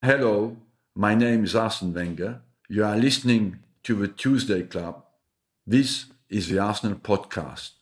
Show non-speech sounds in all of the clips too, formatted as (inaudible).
Hello, my name is Arsene Wenger. You are listening to the Tuesday Club. This is the Arsenal podcast.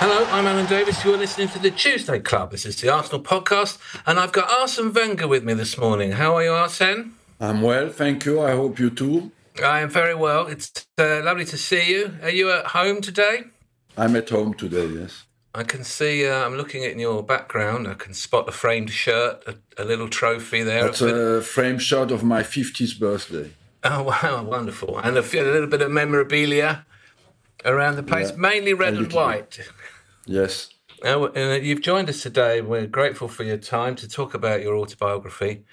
Hello, I'm Alan Davies. You're listening to the Tuesday Club. This is the Arsenal podcast, and I've got Arsene Wenger with me this morning. How are you, Arsene? I'm well, thank you. I hope you too. I am very well. It's uh, lovely to see you. Are you at home today? I'm at home today, yes. I can see. Uh, I'm looking at your background. I can spot a framed shirt, a, a little trophy there. That's a frame shot of my 50th birthday. Oh (laughs) wow, wonderful! And a, few- a little bit of memorabilia around the place, Yeah, mainly red and white. Yes. Uh, uh, you've joined us today. We're grateful for your time to talk about your autobiography,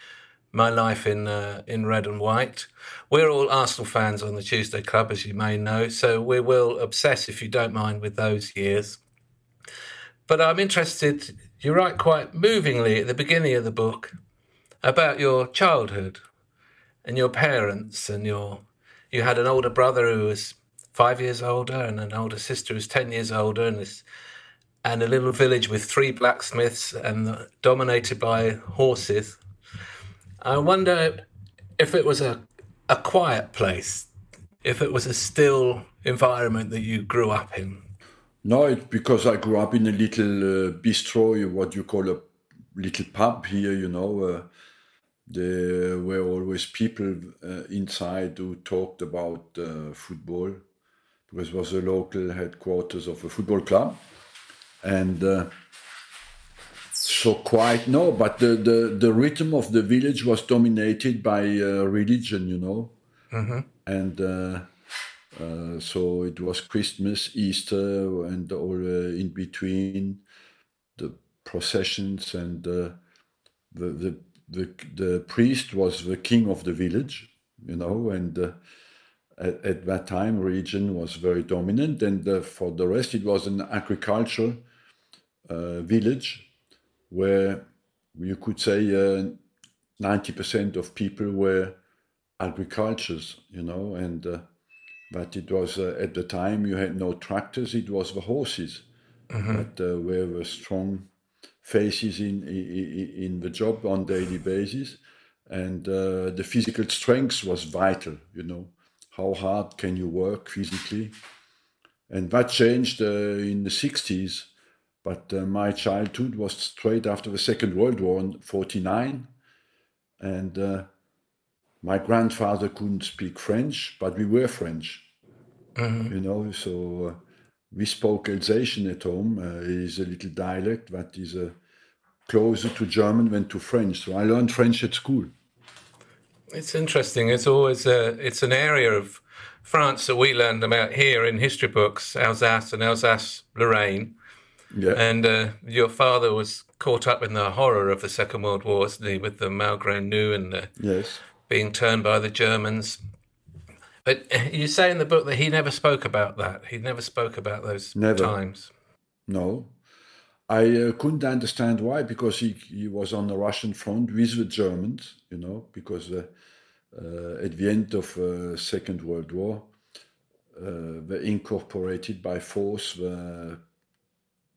My Life in uh, in Red and White. We're all Arsenal fans on the Tuesday Club, as you may know, so we will obsess, if you don't mind, with those years. But I'm interested. You write quite movingly at the beginning of the book about your childhood and your parents, and your you had an older brother who was five years older, and an older sister who was ten years older, and this and a little village with three blacksmiths and dominated by horses. I wonder if it was a a quiet place, if it was a still environment that you grew up in. No, it's because I grew up in a little uh, bistro, what you call a little pub here, you know. Uh, there were always people uh, inside who talked about uh, football because it was the local headquarters of a football club. And uh, so quite, no, but the, the, the rhythm of the village was dominated by uh, religion, you know. And uh, uh, so it was Christmas, Easter, and all uh, in between the processions, and uh, the, the the the priest was the king of the village, you know, and uh, at, at that time religion was very dominant, and uh, for the rest it was an agricultural uh, village where you could say ninety percent of people were agricultures, you know, and uh, but it was uh, at the time you had no tractors; it was the horses that uh, were the strong faces in, in in the job on daily basis, and uh, the physical strength was vital. You know, how hard can you work physically, and that changed uh, in the sixties. But uh, my childhood was straight after the Second World War in '49, and uh, my grandfather couldn't speak French, but we were French. You know, so uh, we spoke Alsatian at home. Uh, it is a little dialect that is uh, closer to German than to French. So I learned French at school. It's interesting. It's always a, it's an area of France that we learned about here in history books, Alsace and Alsace Lorraine. Yeah, And uh, your father was caught up in the horror of the Second World War, with the Malgré Nous and the, yes. being turned by the Germans. But you say in the book that he never spoke about that. He never spoke about those Never. times. No. I uh, couldn't understand why, because he, he was on the Russian front with the Germans, you know, because uh, uh, at the end of uh, Second World War, uh, they incorporated by force the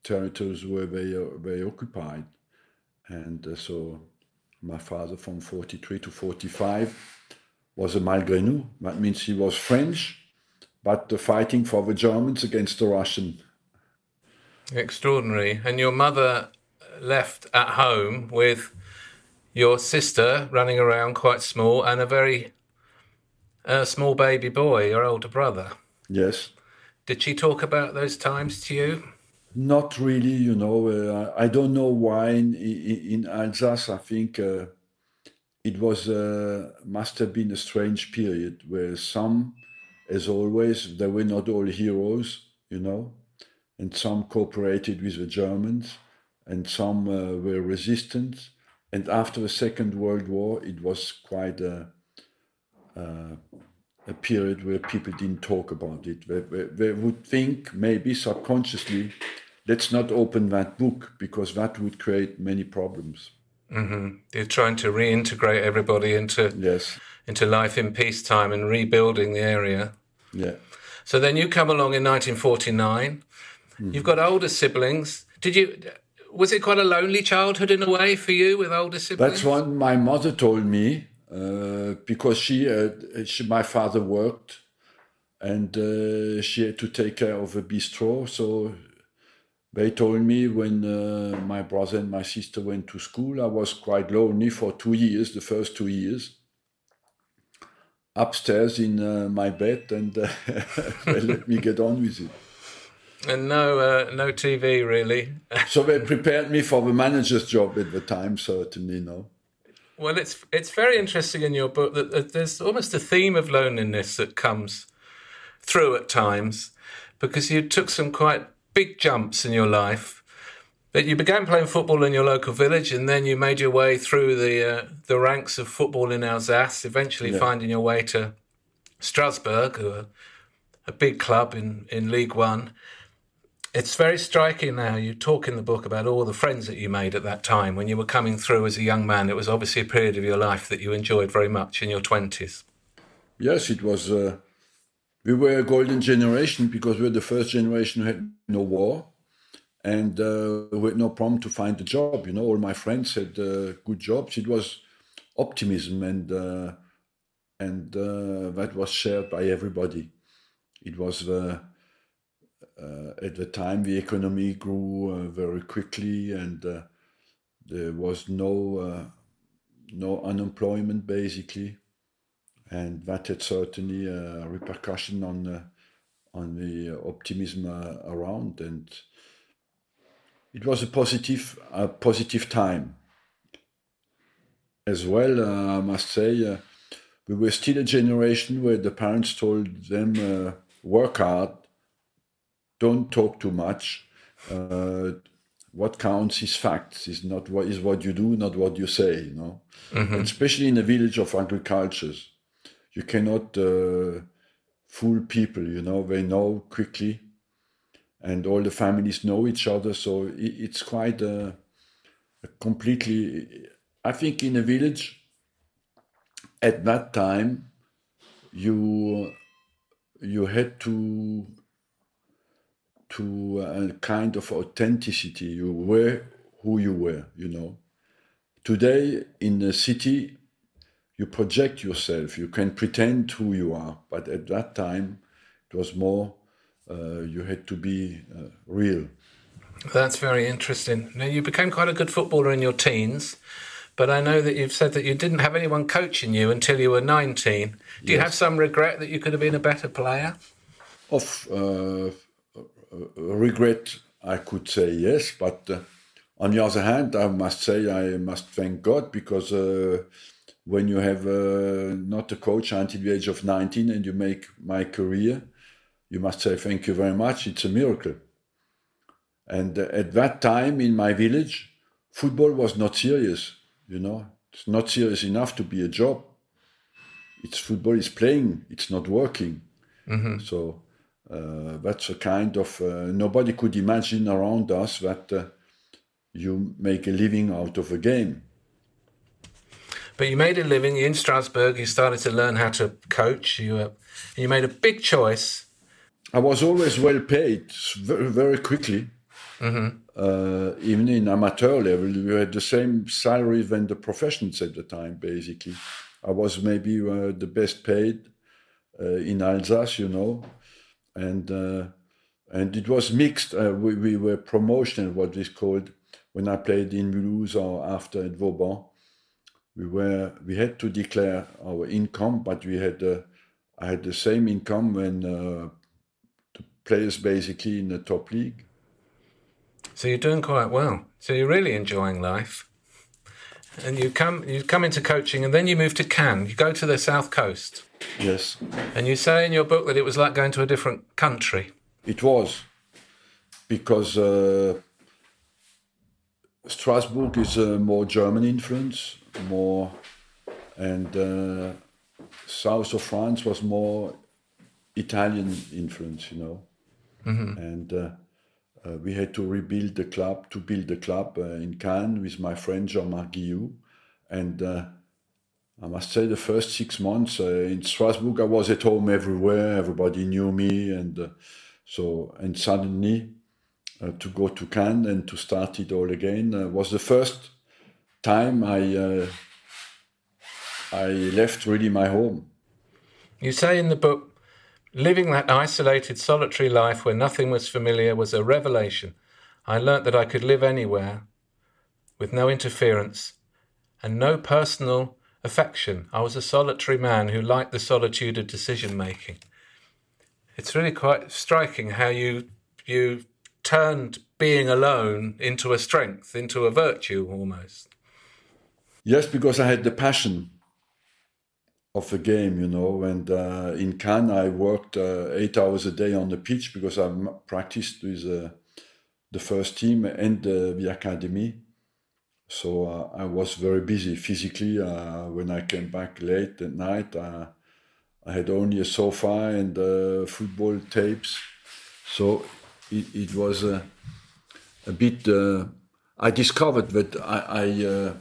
territories where they, uh, they occupied. And uh, so my father from 43 to 45 was a malgré nous. That means he was French, but uh, fighting for the Germans against the Russian. Extraordinary. And your mother left at home with your sister running around quite small and a very uh, small baby boy, your older brother. Yes. Did she talk about those times to you? Not really, you know. Uh, I don't know why in, in, Alsace. I think uh, it was uh, must have been a strange period where some, as always, they were not all heroes, you know, and some cooperated with the Germans, and some uh, were resistant. And after the Second World War, it was quite a, uh, a period where people didn't talk about it. They, would think, maybe subconsciously, let's not open that book because that would create many problems. Mm-hmm. You're trying to reintegrate everybody into yes into life in peacetime and rebuilding the area. Yeah. So then you come along in 1949. Mm. You've got older siblings. Did you? Was it quite a lonely childhood in a way for you with older siblings? That's what my mother told me uh, because she, uh, she, my father worked, and uh, she had to take care of a bistro. So they told me when uh, my brother and my sister went to school, I was quite lonely for two years, the first two years, upstairs in uh, my bed, and uh, (laughs) they let me get on with it. And no, uh, no TV really. so they prepared me for the manager's job at the time, certainly no. Well, it's it's very interesting in your book that there's almost a theme of loneliness that comes through at times, because you took some quite big jumps in your life. But you began playing football in your local village, and then you made your way through the uh, the ranks of football in Alsace, eventually yeah. finding your way to Strasbourg, a, a big club in, in League One. It's very striking now. You talk in the book about all the friends that you made at that time when you were coming through as a young man. It was obviously a period of your life that you enjoyed very much in your 20s. Yes, it was. Uh, we were a golden generation because we were the first generation who had no war and uh, we had no problem to find a job. You know, all my friends had uh, good jobs. It was optimism and uh, and uh, that was shared by everybody. It was uh, at the time the economy grew very quickly and there was no no unemployment basically and that had certainly a repercussion on uh, on the optimism uh, around, and it was a positive a positive time. As well, uh, I must say, uh, we were still a generation where the parents told them, uh, "Work hard, don't talk too much." Uh, what counts is facts is not what is what you do not what you say you know mm-hmm. especially in a village of agricultures you cannot uh, fool people. You know, they know quickly, and all the families know each other. So it, it's quite a, a completely. I think in a village at that time, you you had to to a kind of authenticity. You were who you were, you know. Today in the city, you project yourself, you can pretend who you are, but at that time it was more uh, you had to be uh, real. That's very interesting. Now, you became quite a good footballer in your teens, but I know that you've said that you didn't have anyone coaching you until you were 19. Do yes. you have some regret that you could have been a better player? Of uh, regret, I could say yes, but uh, on the other hand, I must say I must thank God because uh, when you have uh, not a coach until the age of 19 and you make my career, you must say thank you very much. It's a miracle. And uh, at that time in my village, football was not serious. You know, it's not serious enough to be a job. It's football is playing. It's not working. Mm-hmm. So that's a kind of uh, nobody could imagine around us that uh, you make a living out of a game. But you made a living in Strasbourg. You started to learn how to coach. You uh, you made a big choice. I was always well paid, very, very quickly. Mm-hmm. Uh, even in amateur level, we had the same salary than the professionals at the time. Basically, I was maybe uh, the best paid uh, in Alsace, you know, and uh, and it was mixed. Uh, we, we were promotional, what is called, when I played in Mulhouse or after at Vauban we were we had to declare our income, but we had uh, I had the same income when the players basically in the top league. So you're doing quite well. So you're really enjoying life. and you come you come into coaching, and then you move to Cannes. You go to the south coast, Yes, and you say in your book that it was like going to a different country. it was because uh, Strasbourg is a more German influence, more, and uh, south of France was more Italian influence, you know, and. Uh, uh, we had to rebuild the club to build the club uh, in Cannes with my friend Jean-Marc Guillou, and uh, I must say the first six months uh, in Strasbourg I was at home everywhere. Everybody knew me, and uh, so and suddenly uh, to go to Cannes and to start it all again was the first time I I left really my home. You say in the book, living that isolated, solitary life where nothing was familiar was a revelation. I learnt that I could live anywhere with no interference and no personal affection. I was a solitary man who liked the solitude of decision making. It's really quite striking how you you turned being alone into a strength, into a virtue almost. Yes, because I had the passion of the game, you know. And uh, in Cannes, I worked uh, eight hours a day on the pitch because I practiced with uh, the first team and uh, the academy. So uh, I was very busy physically. Uh, when I came back late at night, uh, I had only a sofa and uh, football tapes. So it, it was uh, a bit. I discovered that I. I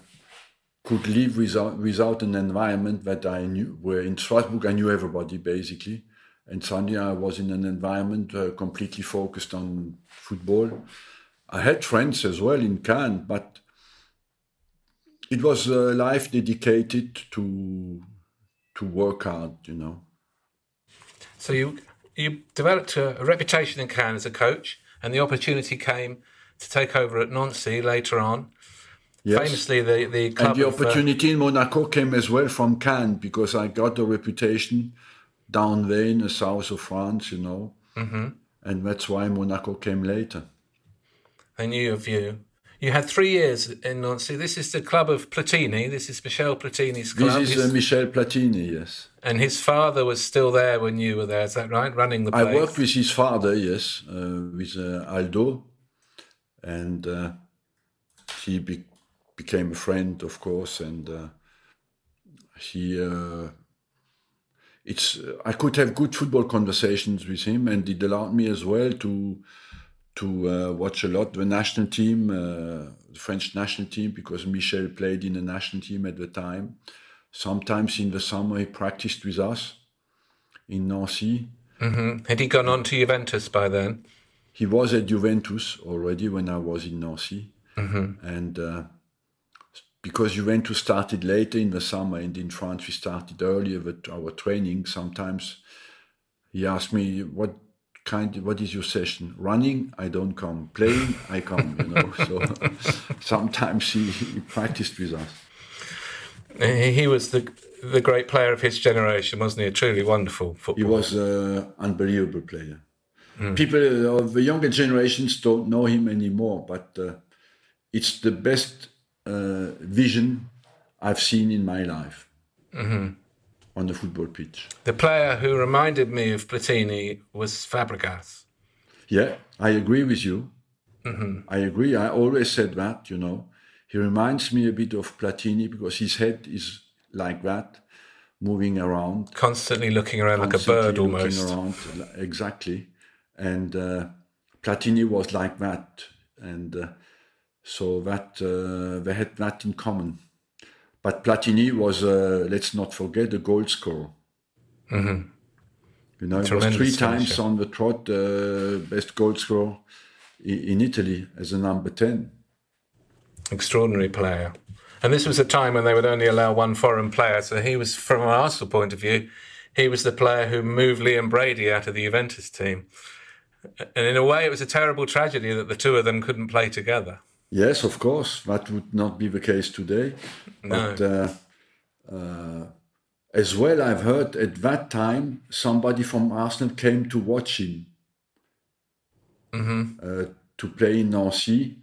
could live without without an environment that I knew. Where in Strasbourg, I knew everybody basically, and suddenly I was in an environment completely focused on football. I had friends as well in Cannes, but it was a life dedicated to to work hard. You know. So you you developed a, a reputation in Cannes as a coach, and the opportunity came to take over at Nancy later on. Yes. Famously, the the club and the of, uh, opportunity in Monaco came as well from Cannes because I got a reputation down there in the south of France, you know. Mm-hmm. And that's why Monaco came later. they knew of you. You had three years in Nancy. This is the club of Platini. This is Michel Platini's club. This is His- uh, Michel Platini, yes. and his father was still there when you were there. Is that right? Running the I worked with his father, yes, uh, with uh, Aldo, and uh, he be- became a friend, of course, and uh, he. Uh, it's I could have good football conversations with him, and it allowed me as well to to uh, watch a lot the national team, uh, the French national team, because Michel played in the national team at the time. Sometimes in the summer he practiced with us in Nancy. Had he gone on to Juventus by then? He was at Juventus already when I was in Nancy, and uh, because Juventus started later in the summer, and in France we started earlier with our training. Sometimes he asked me, "What kind? of, What is your session? Running? I don't come. Playing? I come." You know. so (laughs) sometimes he, he practiced with us. He was the the great player of his generation, wasn't he? A truly wonderful football. He was an unbelievable player. People of the younger generations don't know him anymore, but uh, it's the best uh, vision I've seen in my life on the football pitch. The player who reminded me of Platini was Fabregas. Yeah, I agree with you. I agree. I always said that, you know. He reminds me a bit of Platini because his head is like that, moving around. Constantly looking around like a bird almost. around, exactly. And uh, Platini was like that, and uh, so that uh, they had that in common. But Platini was, uh, let's not forget, a goal scorer. Mm-hmm. You know, he was three times finisher. on the trot, uh, best goal scorer in Italy as a number ten. Extraordinary player. And this was a time when they would only allow one foreign player. So he was, from an Arsenal point of view, he was the player who moved Liam Brady out of the Juventus team. And in a way, it was a terrible tragedy that the two of them couldn't play together. Yes, of course, that would not be the case today. No. But uh, uh, as well, I've heard at that time somebody from Arsenal came to watch him uh, to play in Nancy,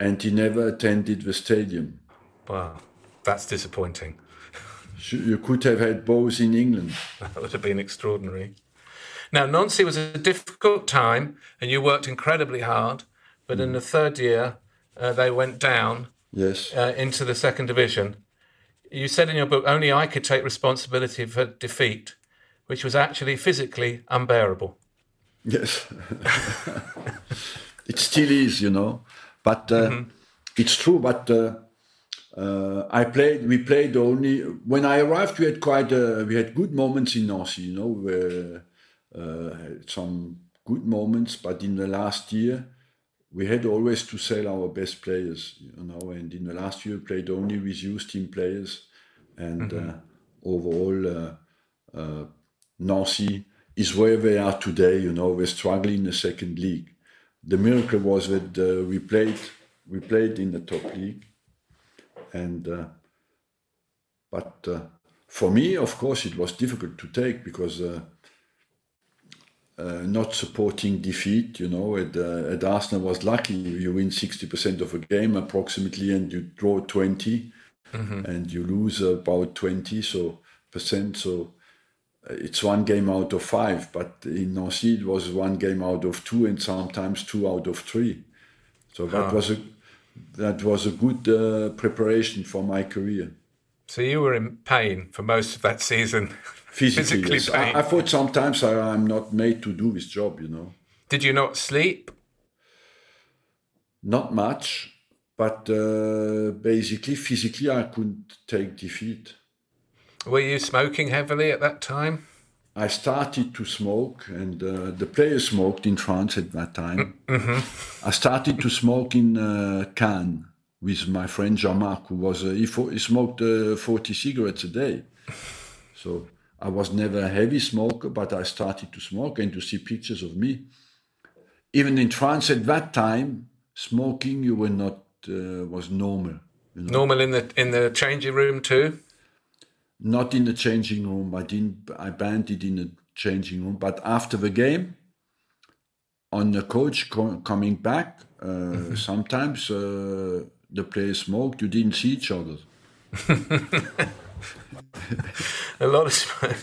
and he never attended the stadium. Wow. That's disappointing. You could have had both in England. (laughs) That would have been extraordinary. Now, Nancy was a difficult time, and you worked incredibly hard. But in the third year, uh, they went down Yes. uh, into the second division. You said in your book, only I could take responsibility for defeat, which was actually physically unbearable. Yes. (laughs) it still is, you know. But uh, it's true. But uh, uh, I played. We played only when I arrived. We had quite. Uh, we had good moments in Nancy, you know. Where, uh, some good moments, but in the last year, we had always to sell our best players, you know. And in the last year, played only with youth team players, and uh, overall, uh, uh, Nancy is where they are today. You know, we're struggling in the second league. The miracle was that uh, we played we played in the top league, and uh, but uh, for me, of course, it was difficult to take because. Uh, not supporting defeat, you know, at, uh, at Arsenal was lucky. You win 60% of a game approximately and you draw 20 and you lose about 20 so percent. So uh, it's one game out of five, but in Nancy it was one game out of two and sometimes two out of three. So that was a that was a good uh, preparation for my career. So you were in pain for most of that season. (laughs) Physically, Physically yes. I, I thought sometimes I, I'm not made to do this job, you know. Did you not sleep? Not much, but uh, basically physically I couldn't take defeat. Were you smoking heavily at that time? I started to smoke, and uh, the players smoked in France at that time. I started to smoke in uh, Cannes with my friend Jean-Marc, who was uh, he, fo- he smoked uh, 40 cigarettes a day. So I was never a heavy smoker, but I started to smoke and to see pictures of me. Even in France at that time, smoking you were not uh, was normal. You know? Normal in the in the changing room too. not in the changing room. I didn't. I banned it in the changing room. But after the game, on the coach co- coming back, uh, sometimes uh, the players smoked. You didn't see each other. (laughs) (laughs) A lot of smoke.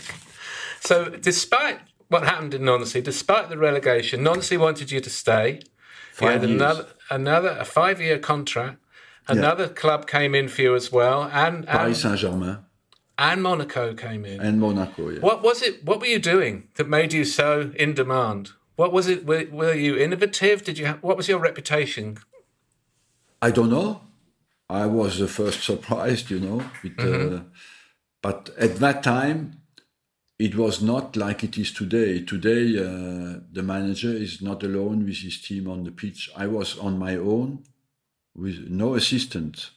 So, despite what happened in Nancy, despite the relegation, Nancy wanted you to stay. You Five had years. another another a five year contract. Another club came in for you as well, and Paris Saint Germain and Monaco came in. and Monaco. Yeah. What was it? What were you doing that made you so in demand? What was it? Were, were you innovative? Did you? Have, what was your reputation? I don't know. I was the first surprised, you know. It, uh, but at that time, it was not like it is today. Today, uh, the manager is not alone with his team on the pitch. I was on my own with no assistant.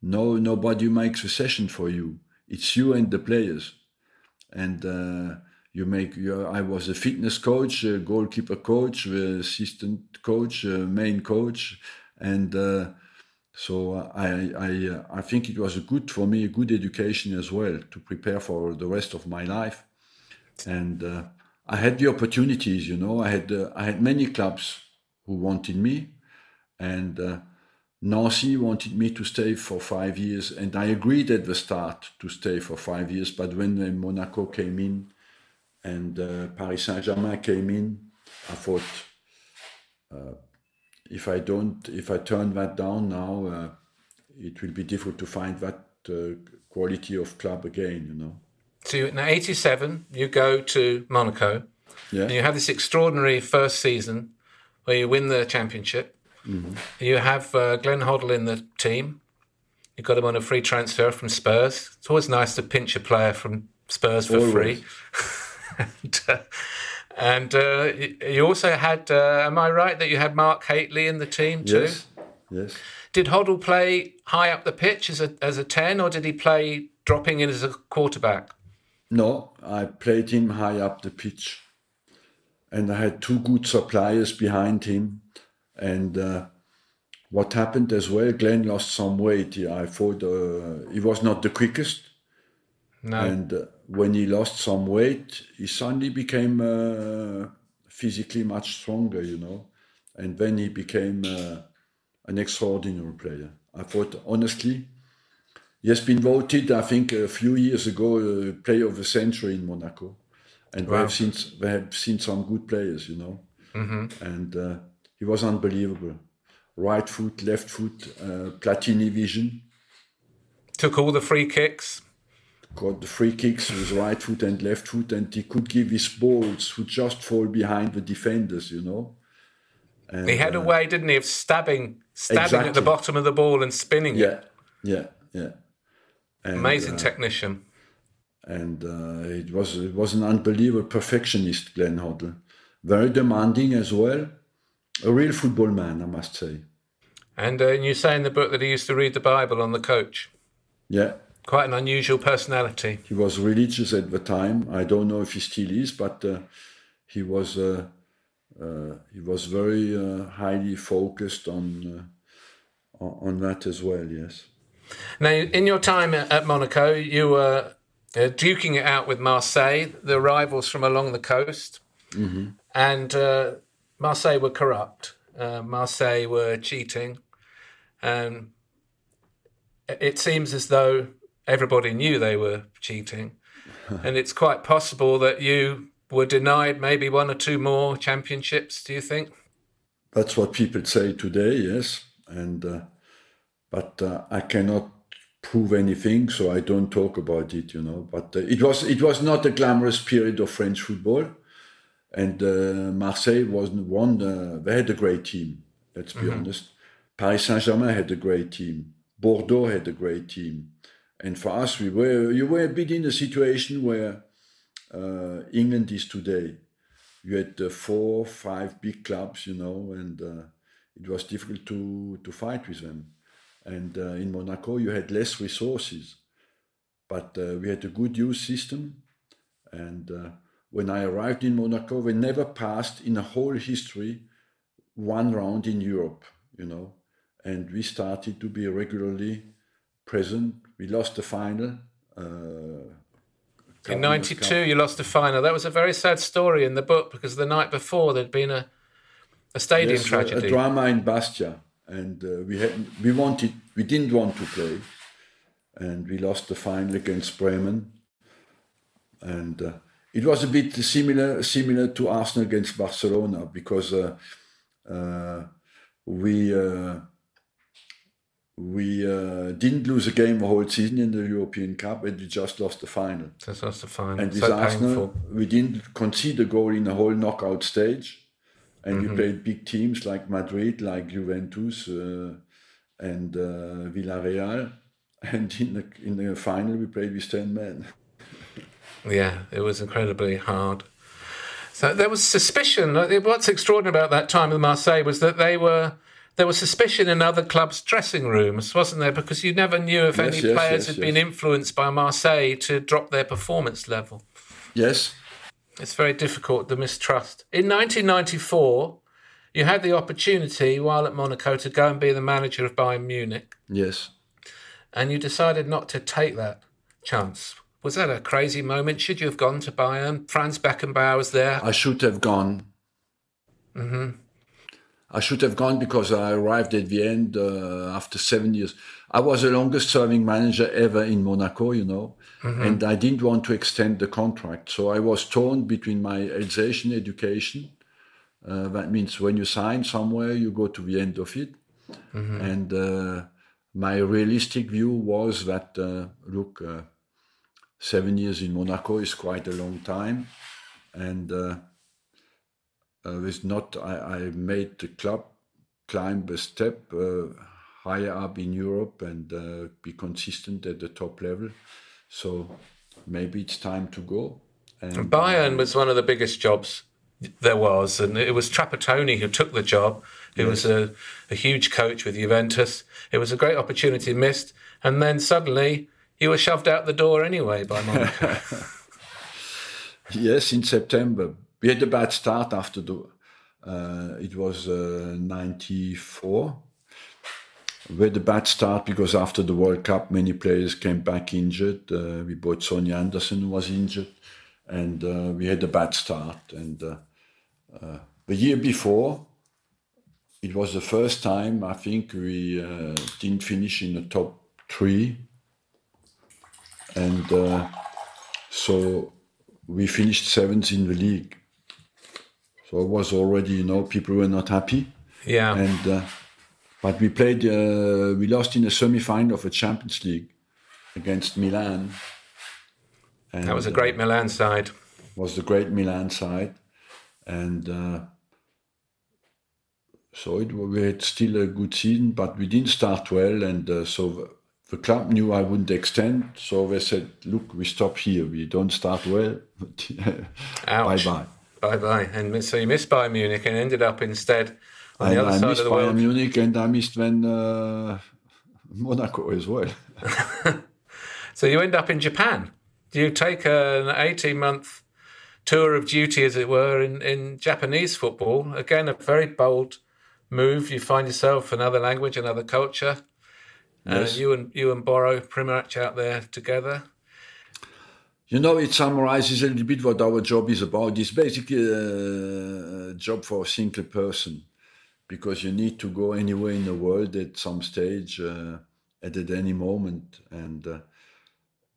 No, nobody makes a session for you. It's you and the players, and uh, you make. your, I was a fitness coach, a goalkeeper coach, the assistant coach, main coach, and uh, so I I I think it was a good for me a good education as well to prepare for the rest of my life, and uh, I had the opportunities. You know, I had uh, I had many clubs who wanted me, and. Uh, Nancy wanted me to stay for five years, and I agreed at the start to stay for five years. But when Monaco came in and uh, Paris Saint Germain came in, I thought, uh, if I don't, if I turn that down now, uh, it will be difficult to find that uh, quality of club again. You know. So in '87, you go to Monaco. Yeah. And you have this extraordinary first season where you win the championship. You have uh, Glenn Hoddle in the team. You got him on a free transfer from Spurs. It's always nice to pinch a player from Spurs for Always. free. (laughs) and uh, and uh, you- also had, uh, am I right, that you had Mark Hateley in the team too? Yes. Yes. Did Hoddle play high up the pitch as a, as a 10 or did he play dropping in as a quarterback? No, I played him high up the pitch, and I had two good suppliers behind him. And uh, what happened as well? Glenn lost some weight. I thought uh, he was not the quickest, No. and uh, when he lost some weight, he suddenly became uh, physically much stronger, you know. And then he became uh, an extraordinary player. I thought, honestly, he has been voted, I think, a few years ago, uh, player of the century in Monaco, and wow. we have seen we have seen some good players, you know, mm-hmm. and uh, he was unbelievable. Right foot, left foot, uh, Platini vision. Took all the free kicks. Got the free kicks with right foot and left foot, and he could give his balls who just fall behind the defenders, you know. And, he had a uh, way, didn't he, of stabbing, stabbing exactly. at the bottom of the ball and spinning yeah, it. Yeah, yeah, and, Amazing uh, technician. And uh, it was it was an unbelievable perfectionist, Glenn Hoddle. Very demanding as well. A real football man, I must say. And, uh, you say in the book that he used to read the Bible on the coach. Yeah. Quite an unusual personality. He was religious at the time. I don't know if he still is, but uh, he was uh, uh, he was very uh, highly focused on uh, on that as well. Yes. Now, in your time at Monaco, you were duking it out with Marseille, the rivals from along the coast, mm-hmm. and Marseille were corrupt. Marseille were cheating, and it seems as though everybody knew they were cheating. and it's quite possible that you were denied maybe one or two more championships. Do you think? That's what people say today. Yes, and uh, but uh, I cannot prove anything, so I don't talk about it. You know, but uh, it was it was not a glamorous period of French football, and uh, Marseille wasn't one. Uh, they had a great team. Let's be mm-hmm. honest. Paris Saint Germain had a great team. Bordeaux had a great team, and for us, we were you were a bit in a situation where uh, England is today. You had uh, four, five big clubs, you know, and uh, it was difficult to, to fight with them. And in Monaco, you had less resources, but we had a good youth system. And when I arrived in Monaco, we never passed in a whole history one round in Europe, you know, and we started to be regularly present. We lost the final uh, in '92, you lost the final. That was a very sad story in the book because the night before there'd been a a stadium yes, tragedy, a, a, drama in Bastia, and uh, we had we wanted we didn't want to play, and we lost the final against Bremen, and uh, it was a bit similar similar to Arsenal against Barcelona because uh, uh we uh, we uh, didn't lose a game the whole season in the European Cup, and we just lost the final. Just lost the final. And with so Arsenal, painful. we didn't concede a goal in the whole knockout stage, and mm-hmm. we played big teams like Madrid, like Juventus, uh, and uh, Villarreal, (laughs) and in the in the final we played with ten men. yeah, it was incredibly hard. So there was suspicion. What's extraordinary about that time with Marseille was that they were there was suspicion in other clubs' dressing rooms, wasn't there? Because you never knew if yes, any yes, players yes, had been influenced by Marseille to drop their performance level. Yes. It's very difficult, the mistrust. In 1994, you had the opportunity while at Monaco to go and be the manager of Bayern Munich. Yes. And you decided not to take that chance. Was that a crazy moment? Should you have gone to Bayern? Franz Beckenbauer was there. I should have gone. Mm-hmm. I should have gone because I arrived at the end uh, after seven years. I was the longest serving manager ever in Monaco, you know, mm-hmm. and I didn't want to extend the contract. So I was torn between my Alsatian education. Uh, that means when you sign somewhere, you go to the end of it. Mm-hmm. And uh, my realistic view was that, uh, look, uh, seven years in Monaco is quite a long time. And uh, with not I, I, made the club climb a step uh, higher up in Europe and uh, be consistent at the top level. So maybe it's time to go. And Bayern was one of the biggest jobs there was, and it was Trapattoni who took the job. He yes. was a, a huge coach with Juventus. It was a great opportunity missed, and then suddenly you were shoved out the door anyway by Monaco. (laughs) yes, in September we had a bad start after the. Uh, it was uh, 94. We had a bad start because after the World Cup, many players came back injured. Uh, we bought Sonny Anderson, who was injured, and uh, we had a bad start. And uh, uh, the year before, it was the first time I think we didn't finish in the top three. and so we finished seventh in the league. So it was already, you know, people were not happy. Yeah. And uh, but we played, uh, we lost in the semi-final of a Champions League against Milan. And, that was a great Milan side. Was the great Milan side, and uh, so it, we had still a good season, but we didn't start well, and uh, so the club knew I wouldn't extend, so they said, "Look, we stop here. We don't start well. (laughs) bye bye." Bye bye. And so you missed Bayern Munich and ended up instead on the other I side missed of the Bayern world. Munich, and I missed when uh, (laughs) Monaco as well. (laughs) so you end up in Japan. You take an eighteen-month tour of duty, as it were, in, in Japanese football. Again, a very bold move. You find yourself another language, another culture. Yes. Uh, you and you and Boro Primorac out there together. You know, it summarizes a little bit what our job is about. It's basically a job for a single person because you need to go anywhere in the world at some stage, uh, at, at any moment. And uh,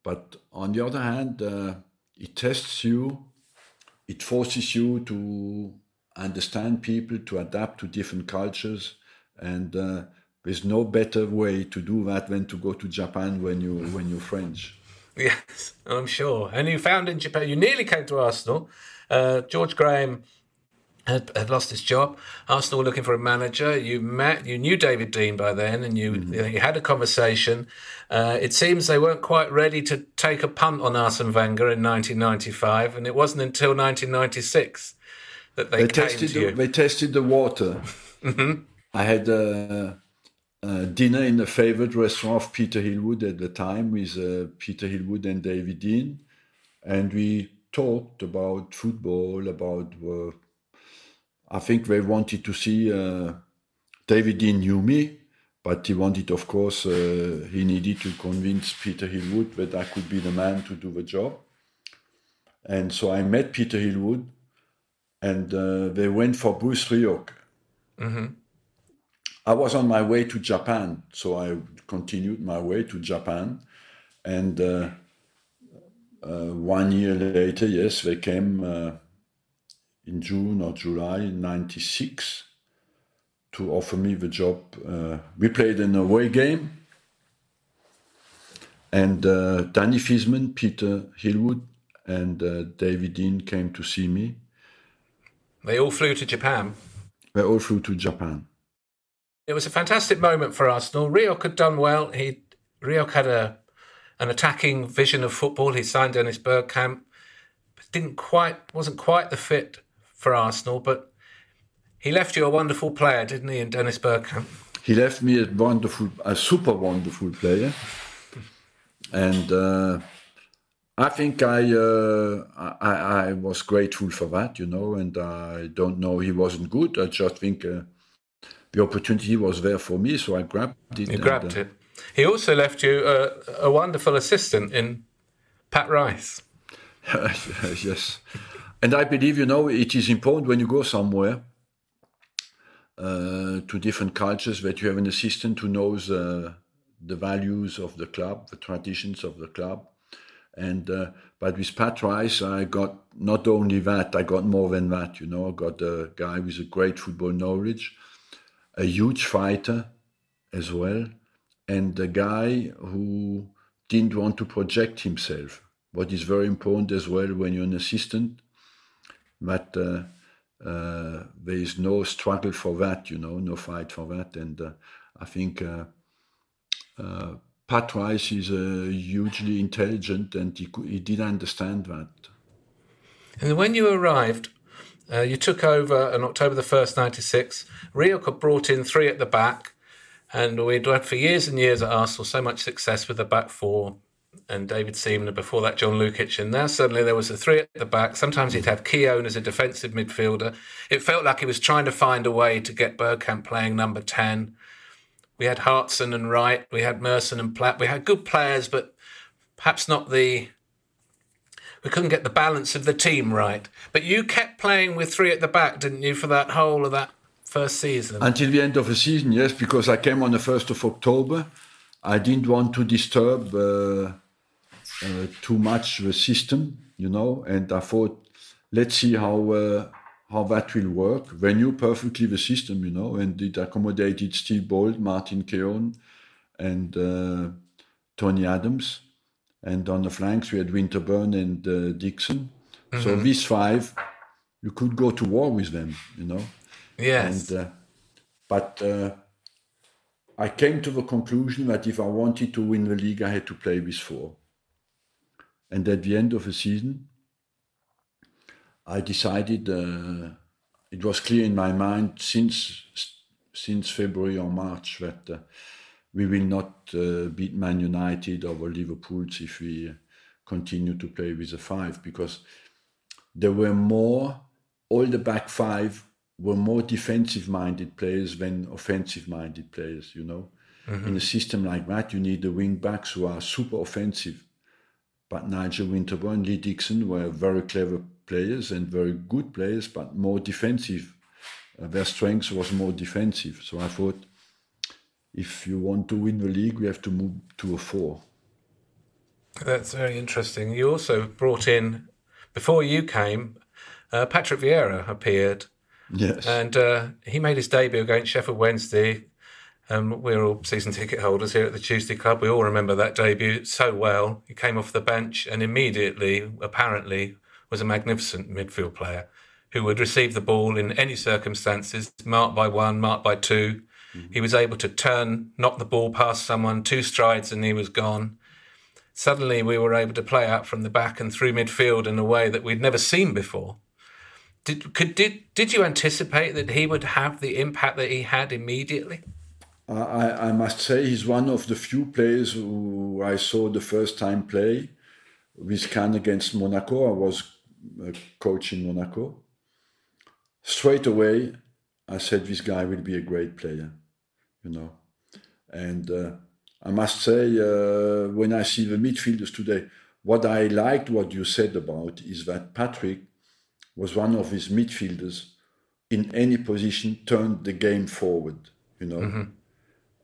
but on the other hand, uh, it tests you, it forces you to understand people, to adapt to different cultures, and uh, there's no better way to do that than to go to Japan when you when you're French. Yes, I'm sure. And you found in Japan, you nearly came to Arsenal. Uh, George Graham had, had, lost his job. Arsenal were looking for a manager. You met, you knew David Dein by then, and you mm-hmm. you, know, you, had a conversation. Uh, it seems they weren't quite ready to take a punt on Arsene Wenger in 1995, and it wasn't until 1996 that they, they tested the, They tested the water. (laughs) mm-hmm. I had. Uh, uh, dinner in the favorite restaurant of Peter Hill-Wood at the time with uh, Peter Hill-Wood and David Dein. And we talked about football, about. Uh, I think they wanted to see. uh, David Dein knew me, but he wanted, of course, uh, he needed to convince Peter Hill-Wood that I could be the man to do the job. And so I met Peter Hill-Wood, and they went for Bruce Rioch. Mm-hmm. I was on my way to Japan, so I continued my way to Japan. And uh, uh, one year later, yes, they came uh, in June or July 96 to offer me the job. Uh, we played an away game. And uh, Danny Fiszman, Peter Hill-Wood, and uh, David Dein came to see me. They all flew to Japan. They all flew to Japan. It was a fantastic moment for Arsenal. Rioch had done well. He Rioch had a an attacking vision of football. He signed Dennis Bergkamp, didn't quite wasn't quite the fit for Arsenal. But he left you a wonderful player, didn't he, in Dennis Bergkamp? He left me a wonderful, a super wonderful player, and uh, I think I, uh, I I was grateful for that, you know. And I don't know he wasn't good. I just think. Uh, the opportunity was there for me, so I grabbed it. You grabbed and, uh, it. He also left you a, a, wonderful assistant in Pat Rice. (laughs) yes, and I believe you know it is important when you go somewhere uh, to different cultures that you have an assistant who knows uh, the values of the club, the traditions of the club, and uh, but with Pat Rice, I got not only that, I got more than that. You know, I got a guy with a great football knowledge a huge fighter as well, and a guy who didn't want to project himself. What is very important as well when you're an assistant, but uh, uh, there is no struggle for that, you know, no fight for that. And uh, I think uh, uh, Pat Rice is uh, hugely intelligent and he, he did understand that. And when you arrived, uh, you took over on October the 1st, 96. Rioch brought in three at the back, and we'd had for years and years at Arsenal so much success with the back four and David Seaman, and before that, John Lukic. And now suddenly there was a three at the back. Sometimes he'd have Keown as a defensive midfielder. It felt like he was trying to find a way to get Bergkamp playing number 10. We had Hartson and Wright, we had Merson and Platt. We had good players, but perhaps not the we couldn't get the balance of the team right. But you kept playing with three at the back, didn't you, for that whole of that first season? Until the end of the season, yes, because I came on the 1st of October. I didn't want to disturb uh, uh, too much the system, you know, and I thought, let's see how uh, how that will work. They knew perfectly the system, you know, and it accommodated Steve Bould, Martin Keown, and uh, Tony Adams. And on the flanks, we had Winterburn and uh, Dixon. Mm-hmm. So these five, you could go to war with them, you know. Yes. And, uh, but uh, I came to the conclusion that if I wanted to win the league, I had to play with four. And at the end of the season, I decided uh, it was clear in my mind since since February or March that uh, we will not uh, beat Man United or Liverpool if we continue to play with a five because there were more all the back five were more defensive minded players than offensive minded players you know mm-hmm. in a system like that you need the wing backs who are super offensive but Nigel Winterburn, Lee Dixon were very clever players and very good players, but more defensive. Uh, their strength was more defensive. So I thought, if you want to win the league, we have to move to a four. That's very interesting. You also brought in, before you came, uh, Patrick Vieira appeared. Yes. And uh, he made his debut against Sheffield Wednesday um, we're all season ticket holders here at the Tuesday Club. We all remember that debut so well. He came off the bench and immediately, apparently, was a magnificent midfield player who would receive the ball in any circumstances, marked by one, marked by 2 mm-hmm. He was able to turn, knock the ball past someone, two strides, and he was gone. Suddenly, we were able to play out from the back and through midfield in a way that we'd never seen before. Did, could, did, did you anticipate that he would have the impact that he had immediately? I, I must say he's one of the few players who I saw the first time play with Cannes against Monaco. I was a coach in Monaco. Straight away, I said this guy will be a great player, you know. And uh, I must say, uh, when I see the midfielders today, what I liked what you said about is that Patrick was one of his midfielders in any position turned the game forward, you know. Mm-hmm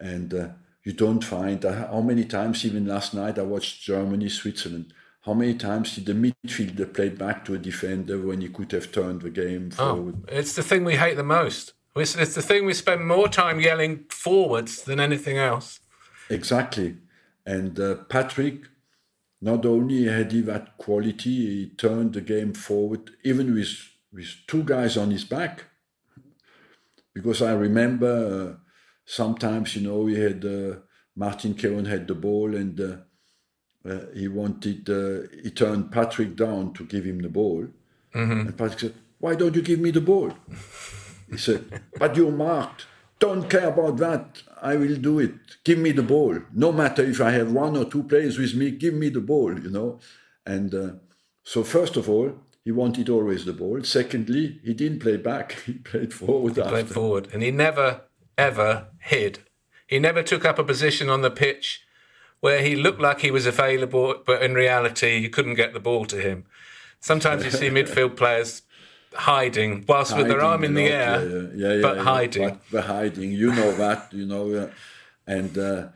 and uh, you don't find uh, how many times even last night I watched Germany Switzerland. How many times did the midfielder play back to a defender when he could have turned the game oh, forward? Oh, it's the thing we hate the most. It's, it's the thing we spend more time yelling forwards than anything else. Exactly. And uh, Patrick, not only had he that quality, he turned the game forward, even with, with two guys on his back. Because I remember uh, sometimes, you know, he had uh, Martin Keown had the ball and uh, uh, he wanted, uh, he turned Patrick down to give him the ball. Mm-hmm. And Patrick said, Why don't you give me the ball? He said, But you're marked. Don't care about that. I will do it. Give me the ball. No matter if I have one or two players with me, give me the ball, you know. And uh, so, first of all, he wanted always the ball. Secondly, he didn't play back. (laughs) He played forward. He after. played forward, and he never ever hid. He never took up a position on the pitch where he looked like he was available, but in reality, you couldn't get the ball to him. Sometimes you see (laughs) midfield players hiding whilst hiding, with their arm in the air, yeah, yeah, but hiding. But, hiding, you know that, you know, uh, and uh,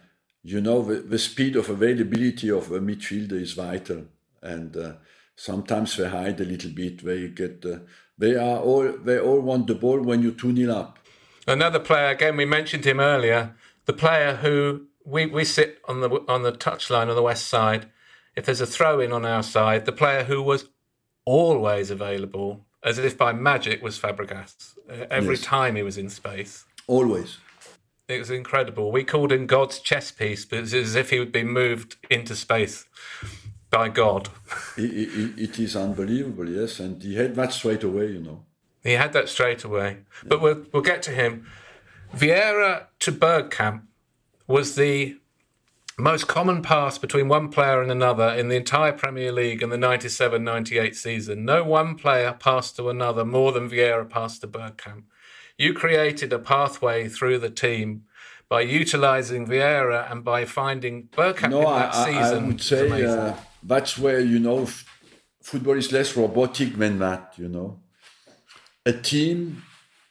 you know the, the, speed of availability of a midfielder is vital, and uh, sometimes they hide a little bit. They get, uh, they are all, they all want the ball when you two nil up. Another player, again, we mentioned him earlier. The player who we, we sit on the on the touchline on the west side. If there's a throw in on our side, the player who was always available, as if by magic, was Fabregas. Uh, every yes. time he was in space, always. It was incredible. We called him God's chess piece, but it's as if he would be moved into space by God. (laughs) it, it, it is unbelievable, yes, and he had that straight away, you know. He had that straight away. But we'll, we'll get to him. Vieira to Bergkamp was the most common pass between one player and another in the entire Premier League in the 97 98 season. No one player passed to another more than Vieira passed to Bergkamp. You created a pathway through the team by utilising Vieira and by finding Bergkamp no, in that I, season. I would say uh, that's where, you know, f- football is less robotic than that, you know a team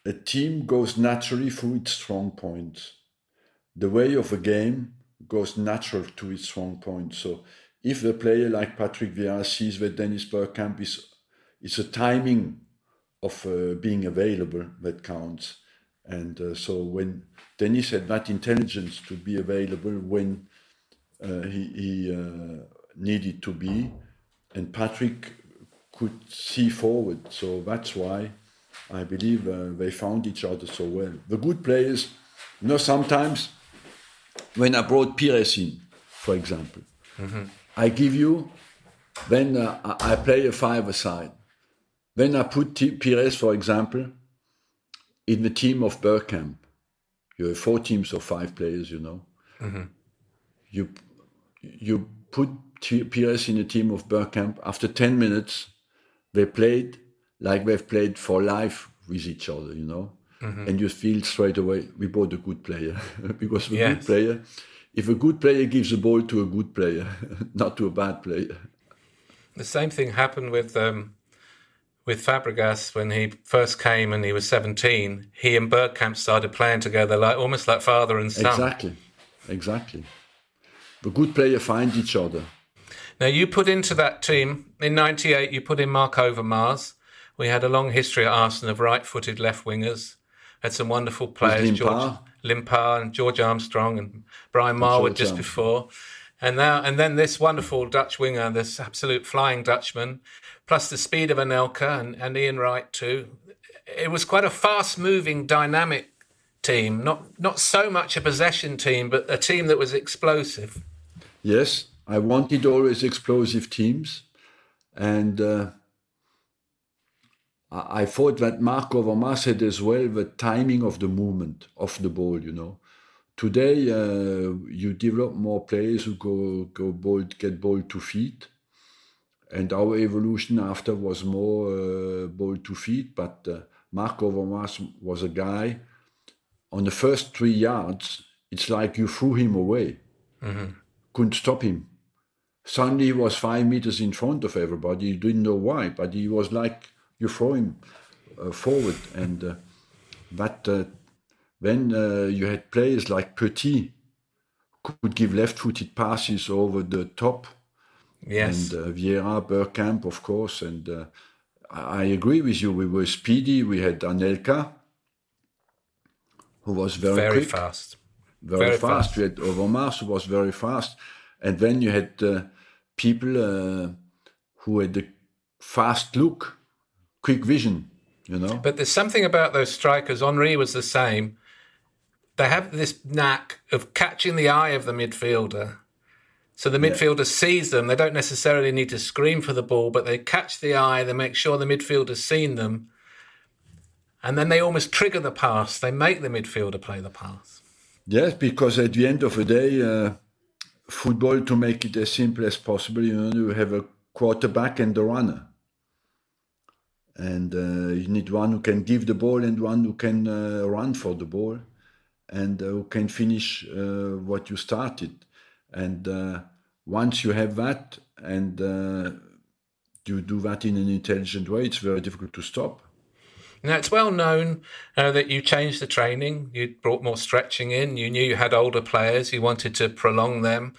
a team goes naturally through its strong points. The way of a game goes natural to its strong point. So if the player like Patrick Vieira sees that Dennis Bergkamp is, it's a timing of uh, being available that counts. And uh, so when Dennis had that intelligence to be available when uh, he, he uh, needed to be, and Patrick could see forward. So that's why I believe uh, they found each other so well. The good players, you know, sometimes when I brought Pires in, for example, mm-hmm. I give you, then uh, I play a five aside. Then I put T- Pires, for example, in the team of Bergkamp. You have four teams of five players, you know. Mm-hmm. You you put T- Pires in the team of Bergkamp. After 10 minutes, they played like they've played for life with each other, you know. Mm-hmm. And you feel straight away we bought a good player (laughs) because a yes. good player, if a good player gives the ball to a good player, (laughs) not to a bad player. The same thing happened with um, with Fabregas when he first came and he was seventeen. He and Bergkamp started playing together, like almost like father and son. Exactly, exactly. The good player find each other. Now you put into that team in '98. You put in Marc Overmars. We had a long history at Arsenal of right-footed left wingers. Had some wonderful players, George Limpar and George Armstrong and Brian Marwood just before. And now and then this wonderful Dutch winger, this absolute flying Dutchman, plus the speed of Anelka and, and Ian Wright too. It was quite a fast-moving, dynamic team. Not not so much a possession team, but a team that was explosive. Yes, I wanted always explosive teams, and uh, I thought that Marc Overmars had as well the timing of the movement of the ball. You know, today uh, you develop more players who go go ball get ball to feet, and our evolution after was more uh, ball to feet. But uh, Marc Overmars was a guy on the first three yards. It's like you threw him away, mm-hmm. couldn't stop him Suddenly he was five meters in front of everybody. You didn't know why, but he was like you throw him uh, forward, and uh, but uh, then uh, you had players like Petit could give left-footed passes over the top. Yes, and uh, Vieira, Bergkamp, of course, and uh, I agree with you. We were speedy. We had Anelka, who was very, very quick, fast, very, very fast. fast. We had Overmars, who was very fast and then you had uh, people uh, who had a fast look, quick vision, you know. But there's something about those strikers. Henry was the same. They have this knack of catching the eye of the midfielder. So the midfielder yeah. sees them. They don't necessarily need to scream for the ball, but they catch the eye. They make sure the midfielder's seen them. And then they almost trigger the pass. They make the midfielder play the pass. Yes, because at the end of the day, uh, football to make it as simple as possible. You know, you have a quarterback and a runner, and uh, you need one who can give the ball and one who can uh, run for the ball, and uh, who can finish uh, what you started. And uh, once you have that, and uh, you do that in an intelligent way, it's very difficult to stop. Now, it's well known uh, that you changed the training. You brought more stretching in. You knew you had older players. You wanted to prolong them.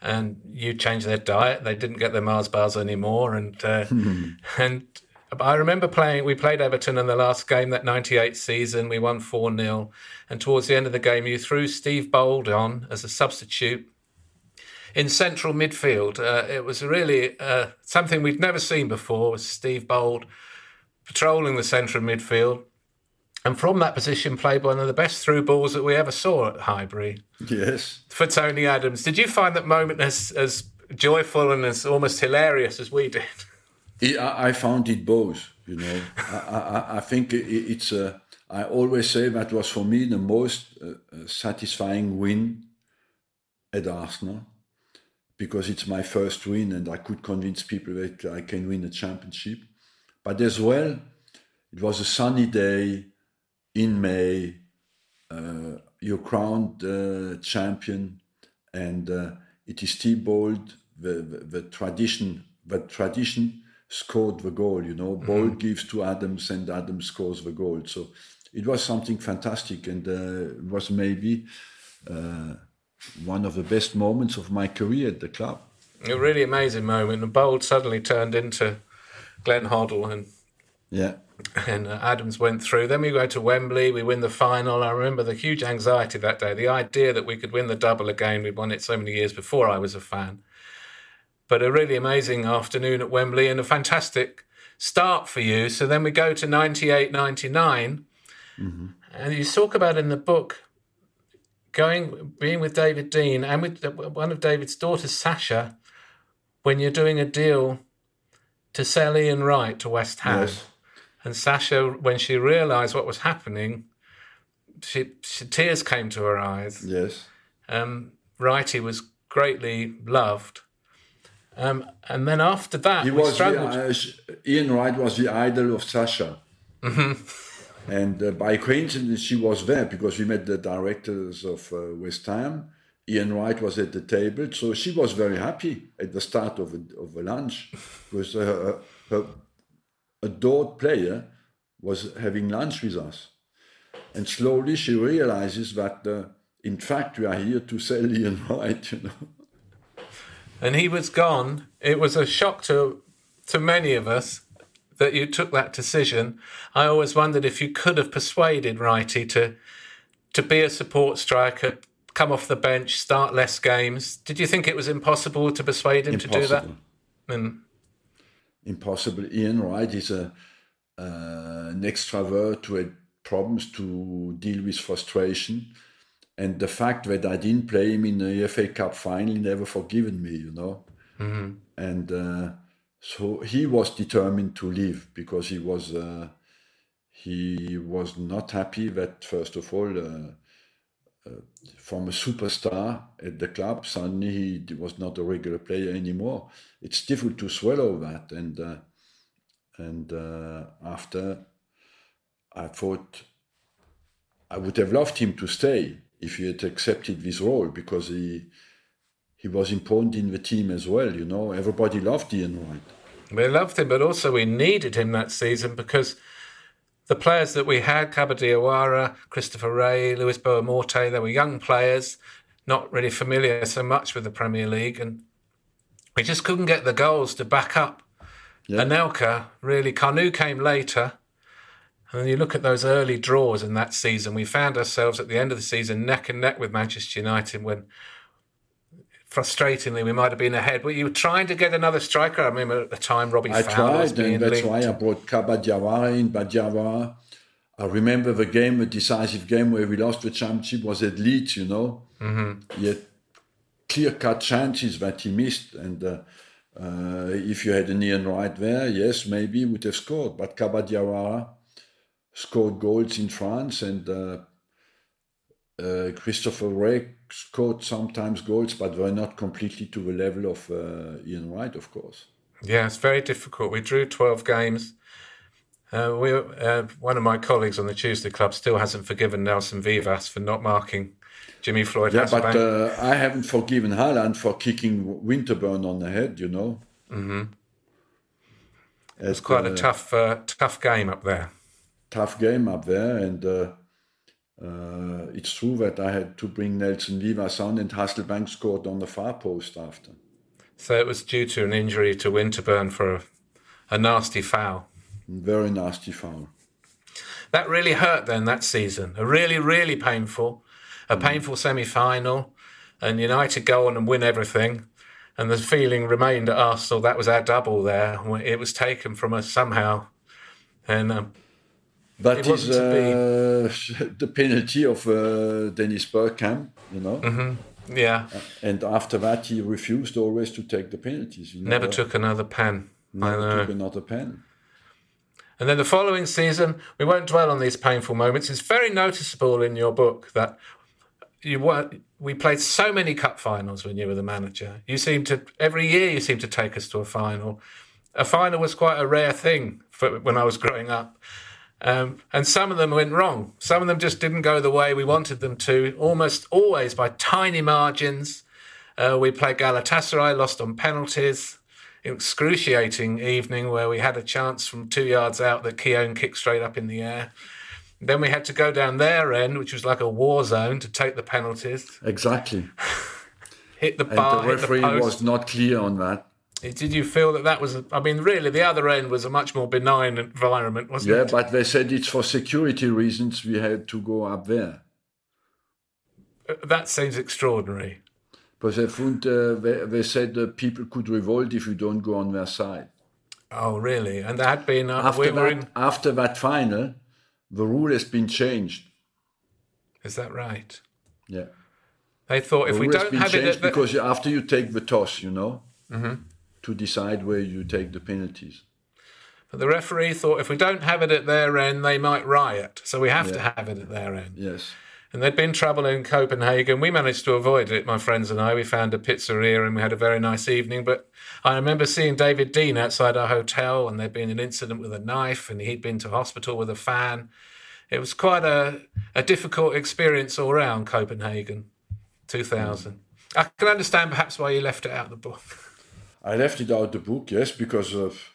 And you changed their diet. They didn't get their Mars bars anymore. And uh, (laughs) and I remember playing. We played Everton in the last game that '98 season. We won four 0 And towards the end of the game, you threw Steve Bould on as a substitute in central midfield. Uh, it was really uh, something we'd never seen before. Was Steve Bould patrolling the centre of midfield. And from that position, played one of the best through balls that we ever saw at Highbury. Yes. For Tony Adams. Did you find that moment as, as joyful and as almost hilarious as we did? (laughs) I found it both, you know. I, I, I, think it's, uh, I always say that was for me the most uh, uh, satisfying win at Arsenal because it's my first win and I could convince people that I can win a championship. But as well, it was a sunny day in May. Uh, you're crowned uh, champion, and uh, it is Bould, the, the, the, tradition. The tradition scored the goal. You know, mm-hmm. Gives to Adams, and Adams scores the goal. So it was something fantastic, and uh, was maybe uh, one of the best moments of my career at the club. A really amazing moment. And Bould suddenly turned into Glenn Hoddle and Yeah. and uh, Adams went through. Then we go to Wembley, we win the final. I remember the huge anxiety that day, the idea that we could win the double again. We'd won it so many years before I was a fan. But a really amazing afternoon at Wembley and a fantastic start for you. So then we go to 98 99. And you talk about in the book going, being with David Dein and with one of David's daughters, Sasha, when you're doing a deal to sell Ian Wright to West Ham. Yes. And Sasha, when she realised what was happening, she, she tears came to her eyes. Yes. Um, Wrighty was greatly loved. Um, and then after that, He was the, uh, Ian Wright was the idol of Sasha. (laughs) And uh, by coincidence, she was there because we met the directors of uh, West Ham. Ian Wright was at the table, so she was very happy at the start of a, of a lunch (laughs) because her, her adored player was having lunch with us. And slowly she realizes that, uh, in fact, we are here to sell (laughs) Ian Wright, you know. And he was gone. It was a shock to to many of us that you took that decision. I always wondered if you could have persuaded Wrighty to to be a support striker, come off the bench, start less games. Did you think it was impossible to persuade him to do that? Impossible. And impossible. Ian Wright is a, uh, an extrovert who had problems to deal with frustration. And the fact that I didn't play him in the FA Cup final never forgiven me, you know. And uh, so he was determined to leave because he was uh, he was not happy that first of all uh, uh, from a superstar at the club suddenly he was not a regular player anymore. It's difficult to swallow that, and uh, and uh, after I thought I would have loved him to stay if he had accepted this role because he he was important in the team as well. You know, everybody loved Ian Wright. We loved him, but also we needed him that season because the players that we had, Kaba Diawara, Christopher Wreh, Luis Boa Morte, they were young players, not really familiar so much with the Premier League, and we just couldn't get the goals to back up. Yeah. Anelka, really, Kanu came later. And then you look at those early draws in that season, we found ourselves at the end of the season neck and neck with Manchester United when frustratingly we might have been ahead. Were you were trying to get another striker? I remember at the time Robbie I Fowler was tried, and that's linked. why I brought Kaba Diawara in. But I remember the game, a decisive game where we lost the championship was at Leeds, you know. Mm-hmm. He had clear-cut chances that he missed. And uh, uh, if you had an Ian Wright there, yes, maybe he would have scored. But Kaba Diawara scored goals in France and uh, uh, Christopher Wreh scored sometimes goals, but were not completely to the level of uh, Ian Wright, of course. Yeah, it's very difficult. We drew 12 games. Uh, we, uh, one of my colleagues on the Tuesday Club still hasn't forgiven Nelson Vivas for not marking Jimmy Floyd Yeah, but uh, I haven't forgiven Haaland for kicking Winterburn on the head, you know. Mm-hmm. it's quite a tough, uh, tough game up there. Tough game up there, and uh, uh, it's true that I had to bring Nelson Vivas on, and Hasselbaink scored on the far post after. So it was due to an injury to Winterburn for a, a nasty foul. Very nasty foul. That really hurt then that season. A really, really painful, a painful semi final, and United go on and win everything. And the feeling remained at Arsenal that was our double there. It was taken from us somehow. And um, That It is uh, (laughs) the penalty of uh, Dennis Bergkamp, you know. Mm-hmm. yeah, And after that, he refused always to take the penalties. He never took another pen. Never took another pen. And then the following season, we won't dwell on these painful moments. It's very noticeable in your book that you were, we played so many cup finals when you were the manager. You seem to every year you seem to take us to a final. A final was quite a rare thing for when I was growing up. Um, and some of them went wrong. Some of them just didn't go the way we wanted them to, almost always by tiny margins. Uh, we played Galatasaray, lost on penalties. Excruciating evening where we had a chance from two yards out that Keown kicked straight up in the air. Then we had to go down their end, which was like a war zone, to take the penalties. Exactly. (laughs) hit the and bar, the referee the was not clear on that. Did you feel that that was? I mean, really, the other end was a much more benign environment, wasn't Yeah, it? Yeah, but they said it's for security reasons we had to go up there. that seems extraordinary. But they, found, uh, they, they said that people could revolt if you don't go on their side. Oh, really? And there had been. Uh, After, we that, in. after that final, the rule has been changed. Is that right? Yeah. They thought if the we rule has don't been have it changed at the, because after you take the toss, you know, Mm-hmm. To decide where you take the penalties. but the referee thought if we don't have it at their end, they might riot. So we have to have it at their end. Yes. And there'd been trouble in Copenhagen. We managed to avoid it, my friends and I. We found a pizzeria and we had a very nice evening. But I remember seeing David Dein outside our hotel, and there'd been an incident with a knife, and he'd been to hospital with a fan. It was quite a, a difficult experience all round Copenhagen, 2000. Mm. I can understand perhaps why you left it out of the book. (laughs) I left it out the book, yes, because of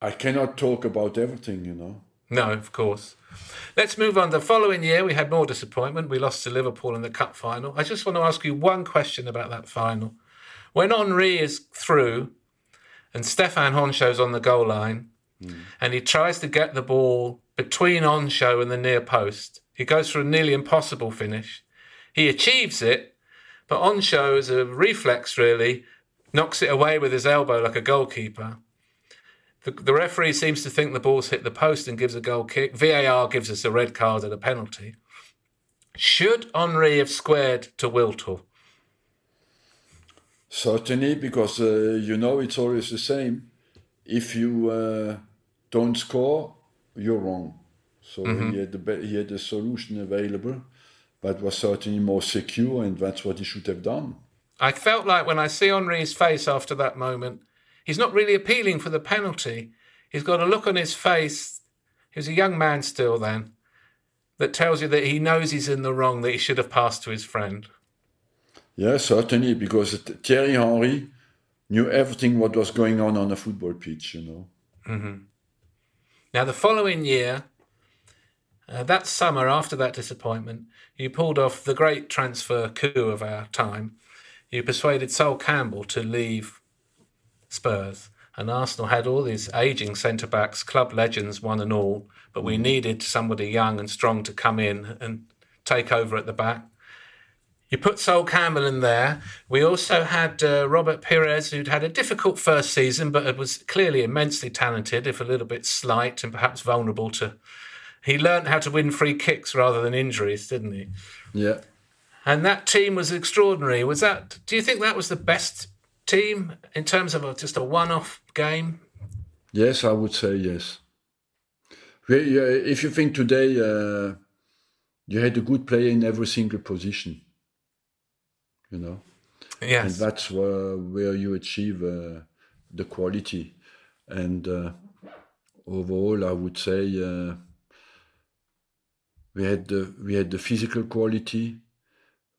I cannot talk about everything, you know. No, of course. Let's move on. The following year, we had more disappointment. We lost to Liverpool in the cup final. I just want to ask you one question about that final. When Henry is through and Stéphane Henchoz's on the goal line hmm. and he tries to get the ball between Henchoz and the near post, he goes for a nearly impossible finish. He achieves it, but Henchoz, as a reflex, really knocks it away with his elbow like a goalkeeper. The, the referee seems to think the ball's hit the post and gives a goal kick. VAR gives us a red card and a penalty. Should Henry have squared to Wiltor? Certainly, because uh, you know it's always the same. If you uh, don't score, you're wrong. So he had the be- he had the solution available, but was certainly more secure, and that's what he should have done. I felt like when I see Henry's face after that moment, he's not really appealing for the penalty. He's got a look on his face. He was a young man still then, that tells you that he knows he's in the wrong, that he should have passed to his friend. Yeah, certainly, because Thierry Henry knew everything what was going on on a football pitch. You know. Mm-hmm. Now, the following year, uh, that summer after that disappointment, you pulled off the great transfer coup of our time. You persuaded Sol Campbell to leave Spurs, and Arsenal had all these aging centre backs, club legends, one and all, but we needed somebody young and strong to come in and take over at the back. You put Sol Campbell in there. We also had uh, Robert Pires, who'd had a difficult first season, but was clearly immensely talented, if a little bit slight and perhaps vulnerable to. He learned how to win free kicks rather than injuries, didn't he? Yeah. And that team was extraordinary. Was that? Do you think that was the best team in terms of a, just a one-off game? Yes, I would say yes. We- uh, If you think today, uh, you had a good player in every single position, you know, and Yes. that's where, where you achieve uh, the quality. And uh, overall, I would say uh, we had the we had the physical quality,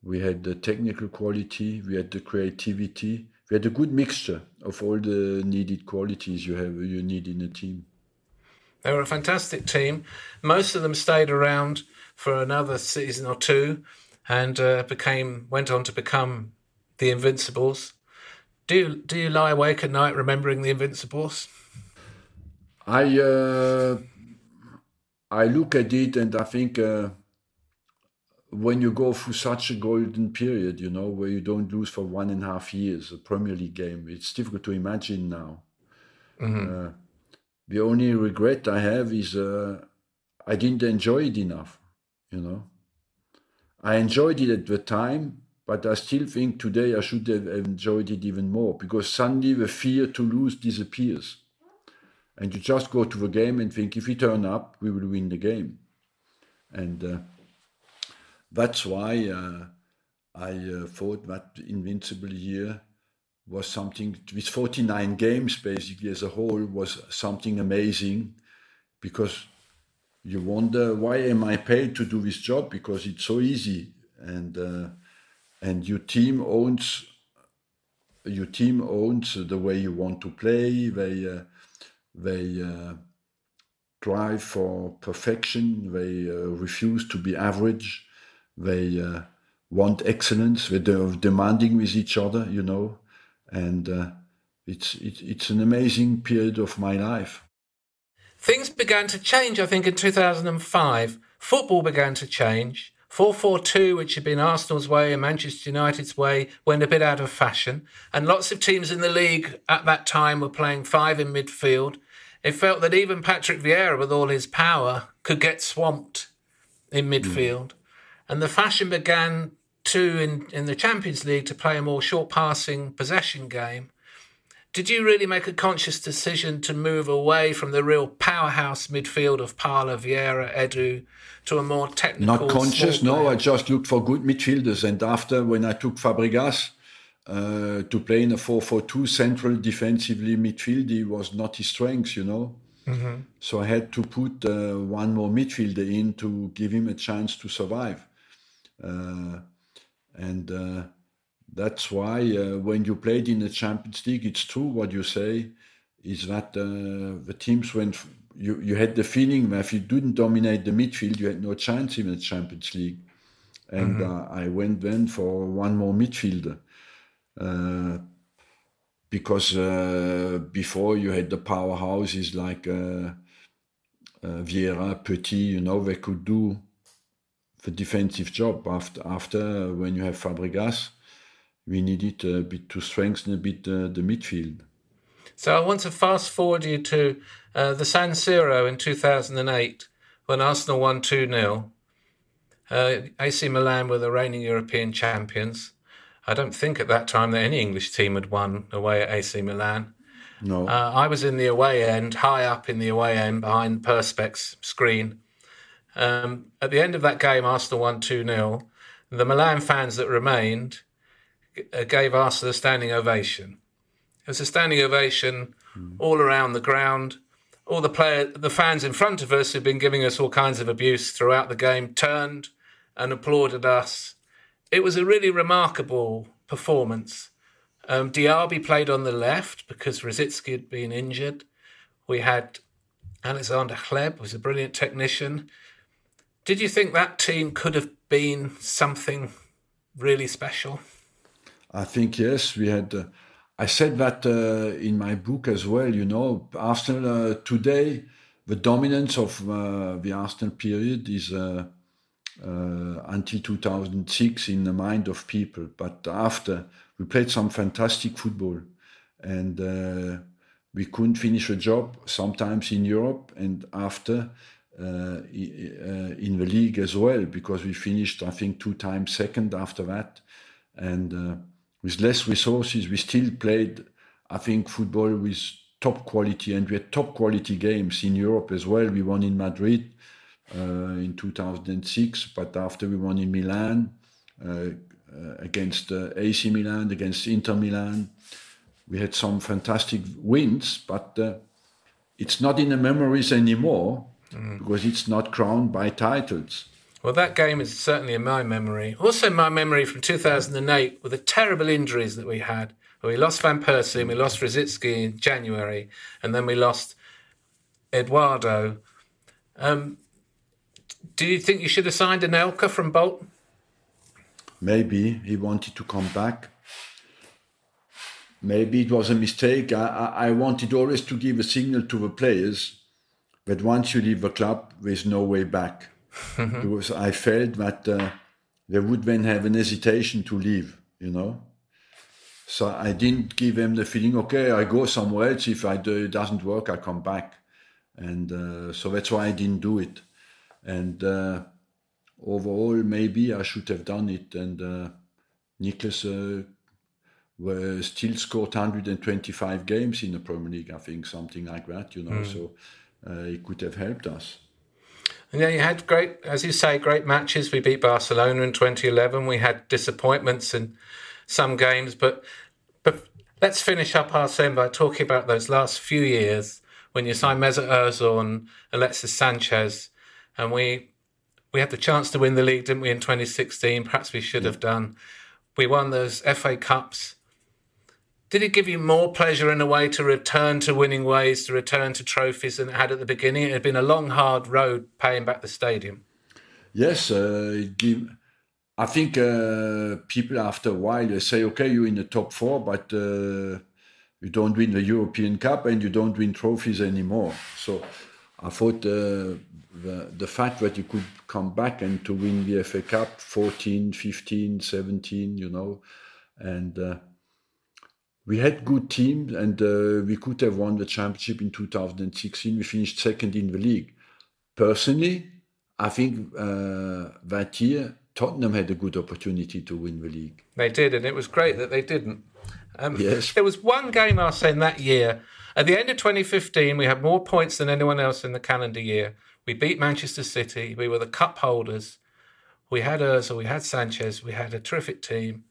we had the technical quality, we had the creativity. We had a good mixture of all the needed qualities you have you need in a team. They were a fantastic team. Most of them stayed around for another season or two, and uh, became went on to become the Invincibles. Do you, do you lie awake at night remembering the Invincibles? I uh, I look at it and I think uh, when you go through such a golden period, you know, where you don't lose for one and a half years, a Premier League game, it's difficult to imagine now. Uh, the only regret I have is uh, I didn't enjoy it enough, you know. I enjoyed it at the time, but I still think today I should have enjoyed it even more because suddenly the fear to lose disappears and you just go to the game and think if we turn up we will win the game and uh, that's why uh, i uh, thought that invincible year was something with 49 games basically as a whole was something amazing because you wonder why am i paid to do this job because it's so easy and uh, and your team owns your team owns the way you want to play they uh, they uh, drive for perfection. They uh, refuse to be average. They uh, want excellence. They're demanding with each other, you know, and uh, it's it, it's an amazing period of my life. Things began to change, I think, in 2005. Football began to change. 4-4-2, which had been Arsenal's way and Manchester United's way, went a bit out of fashion. And lots of teams in the league at that time were playing five in midfield. It felt that even Patrick Vieira, with all his power, could get swamped in midfield. Mm. And the fashion began to, in, in the Champions League, to play a more short passing possession game. Did you really make a conscious decision to move away from the real powerhouse midfield of Parlour, Vieira, Edu to a more technical? Not conscious, no. I just looked for good midfielders. And after, when I took Fabregas uh, to play in a 4 4 2 central defensively midfield, he was not his strength, you know. Mm-hmm. So I had to put uh, one more midfielder in to give him a chance to survive. Uh, and uh, that's why uh, when you played in the Champions League, it's true what you say is that uh, the teams went. You, you had the feeling that if you didn't dominate the midfield, you had no chance in the Champions League. And mm-hmm. uh, I went then for one more midfielder. Uh, because uh, before you had the powerhouses like uh, Vieira, Petit, you know, they could do the defensive job after after when you have Fabregas we needed a bit to strengthen a bit uh, the midfield. So I want to fast forward you to uh, the San Siro in 2008 when Arsenal won 2 0. Uh, AC Milan were the reigning European champions. I don't think at that time that any English team had won away at AC Milan. No. Uh, I was in the away end, high up in the away end behind Perspex screen. Um, at the end of that game, Arsenal won 2 0. The Milan fans that remained uh, gave Arsenal a standing ovation. It was a standing ovation mm. all around the ground. All the player, the fans in front of us who'd been giving us all kinds of abuse throughout the game turned and applauded us. It was a really remarkable performance. Um, Diaby played on the left because Rosicky had been injured. We had Alexander Hleb, was a brilliant technician. Did you think that team could have been something really special? I think yes, we had. Uh, I said that uh, in my book as well. You know, Arsenal uh, today, the dominance of uh, the Arsenal period is uh, uh, until 2006 in the mind of people. But after we played some fantastic football, and we couldn't finish a job sometimes in Europe, and after. In the league as well, because we finished, I think, two times second after that, and with less resources, we still played, I think, football with top quality, and we had top quality games in Europe as well. We won in Madrid uh, in 2006, but after we won in Milan uh, uh against uh, AC Milan, against Inter Milan, we had some fantastic wins, but uh, it's not in the memories anymore mm. because it's not crowned by titles. Well, that game is certainly in my memory. Also, my memory from 2008 were the terrible injuries that we had. We lost Van Persie and we lost Rosicky in January, and then we lost Eduardo. Um, do you think you should have signed Anelka from Bolton? Maybe he wanted to come back. Maybe it was a mistake. I, I, I wanted always to give a signal to the players that once you leave the club, there's no way back mm-hmm. because I felt that uh, they would then have an hesitation to leave, you know. So I didn't give them the feeling, okay, I go somewhere else. If I do, it doesn't work, I come back. And uh, so that's why I didn't do it. And uh, overall, maybe I should have done it. And uh, Nicolas uh, still scored 125 games in the Premier League, I think, something like that, you know. Mm. So uh, he could have helped us. And yeah, you had great, as you say, great matches. We beat Barcelona in 2011. We had disappointments in some games, but but let's finish up our session by talking about those last few years when you signed Mesut Ozil and Alexis Sanchez, and we we had the chance to win the league, didn't we, in 2016? Perhaps we should have done. We won those FA Cups did it give you more pleasure in a way to return to winning ways, to return to trophies than it had at the beginning? It had been a long, hard road paying back the stadium. Yes, uh, it I think uh, people after a while they say, okay, you're in the top four, but uh, you don't win the European Cup and you don't win trophies anymore. So I thought uh, the, the fact that you could come back and to win the FA Cup 14, 15, 17, you know, and uh, we had good teams and uh, we could have won the championship in 2016. We finished second in the league. Personally, I think uh, that year Tottenham had a good opportunity to win the league. They did, and it was great that they didn't. Um, Yes. There was one game, Arsene, that year. At the end of 2015, we had more points than anyone else in the calendar year. We beat Manchester City. We were the cup holders. We had Ozil, we had Sanchez, we had a terrific team.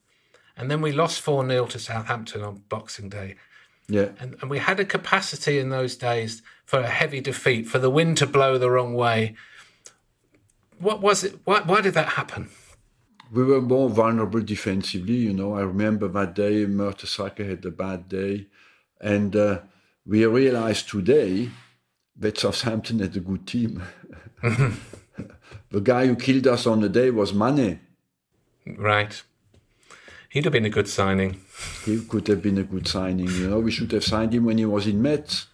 And then we lost 4 0 to Southampton on Boxing Day. Yeah. And, and we had a capacity in those days for a heavy defeat, for the wind to blow the wrong way. What was it? Why, why did that happen? we were more vulnerable defensively. You know, I remember that day Mertesacker had a bad day, and uh, we realized today that Southampton had a good team. (laughs) the guy who killed us on the day was Mane. Right. He'd have been a good signing. He could have been a good signing. You know, we should have signed him when he was in Metz,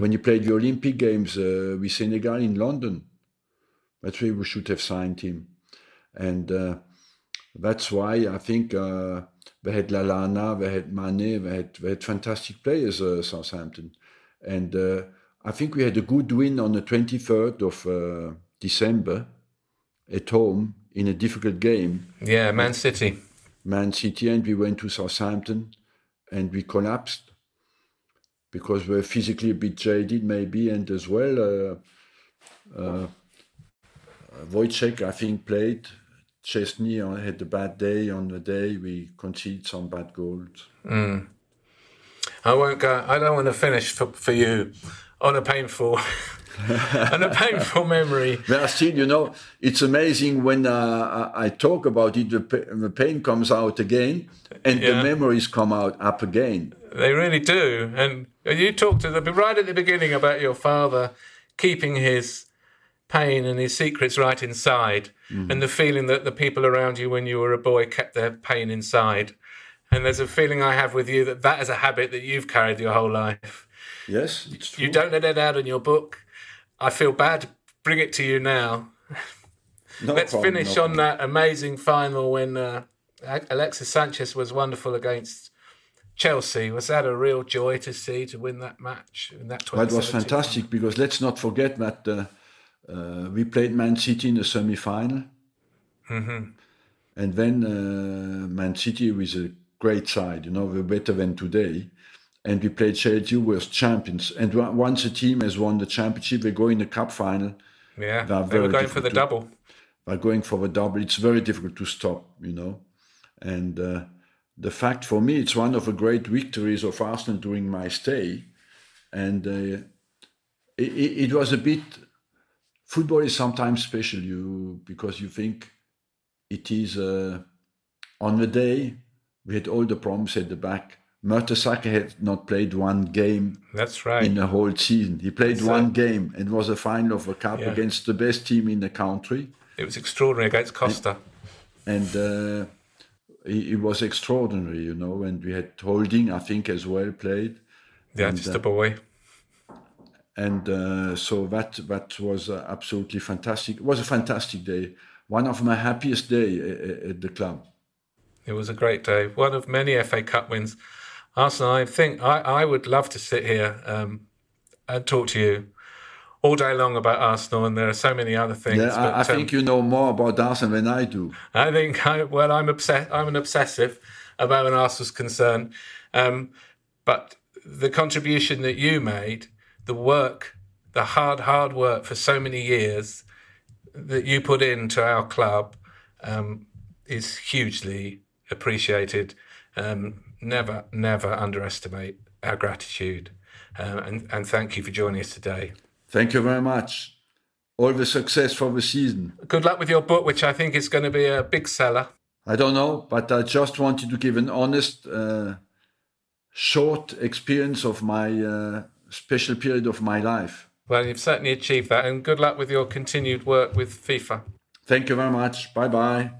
when he played the Olympic Games uh, with Senegal in London. That's where we should have signed him, and uh, that's why I think uh, they had Lallana, they had Mane, they had, they had fantastic players, uh, Southampton, and uh, I think we had a good win on the 23rd of uh, December at home in a difficult game. Yeah, Man City. Man City and we went to Southampton and we collapsed because we're physically a bit jaded maybe and as well uh, uh, Wojciech I think played. Szczesny uh, had a bad day on the day. We conceded some bad goals. I won't go. I don't want to finish for, for you on a painful, (laughs) (laughs) on a painful memory. But still, you know, it's amazing when uh, I talk about it, the, pain comes out again, and Yeah. the memories come out up again. They really do. And you talked to the right at the beginning about your father keeping his pain and his secrets right inside, and the feeling that the people around you when you were a boy kept their pain inside. And there's a feeling I have with you that that is a habit that you've carried your whole life. Yes, it's true. You don't let it out in your book. I feel bad. to Bring it to you now. (laughs) No Let's problem, finish no on that amazing final when uh, Alexis Sanchez was wonderful against Chelsea. Was that a real joy to see to win that match in that? Well, it was 2017? fantastic because let's not forget that uh, uh, we played Man City in the semi-final, and then uh, Man City was a great side. You know, we're better than today, and we played Chelsea, who was champions. And once a team has won the championship, they go in the cup final. Yeah, They were going for the to- double. By going for the double, it's very difficult to stop. You know, and uh, the fact for me, it's one of the great victories of Arsenal during my stay, and uh, it, it it was a bit. Football is sometimes special, you because you think it is uh, on the day we had all the problems at the back. Mertesacker had not played one game That's right. in the whole season. He played So- one game. It was a final of a cup Yeah. against the best team in the country, it was extraordinary against Costa. and uh, it, it was extraordinary, you know. And we had Holding, I think, as well played. Yeah, and, just uh, a boy. and uh, so that that was uh, absolutely fantastic. It was a fantastic day, one of my happiest day at, at the club. It was a great day. One of many FA Cup wins. Arsenal, I think I, I would love to sit here um, and talk to you all day long about Arsenal, and there are so many other things. Yeah, I, I but, um, think you know more about Arsenal than I do. I think I, well, I'm obsessed. I'm an obsessive about an Arsenal's concern, Um, but the contribution that you made, the work, the hard, hard work for so many years that you put into our club, um, is hugely appreciated. Um, never, never underestimate our gratitude. Uh, and, and thank you for joining us today. Thank you very much. All the success for the season. Good luck with your book, which I think is going to be a big seller. I don't know, but I just wanted to give an honest, uh, short experience of my uh, special period of my life. Well, you've certainly achieved that, and good luck with your continued work with FIFA. Thank you very much. Bye bye.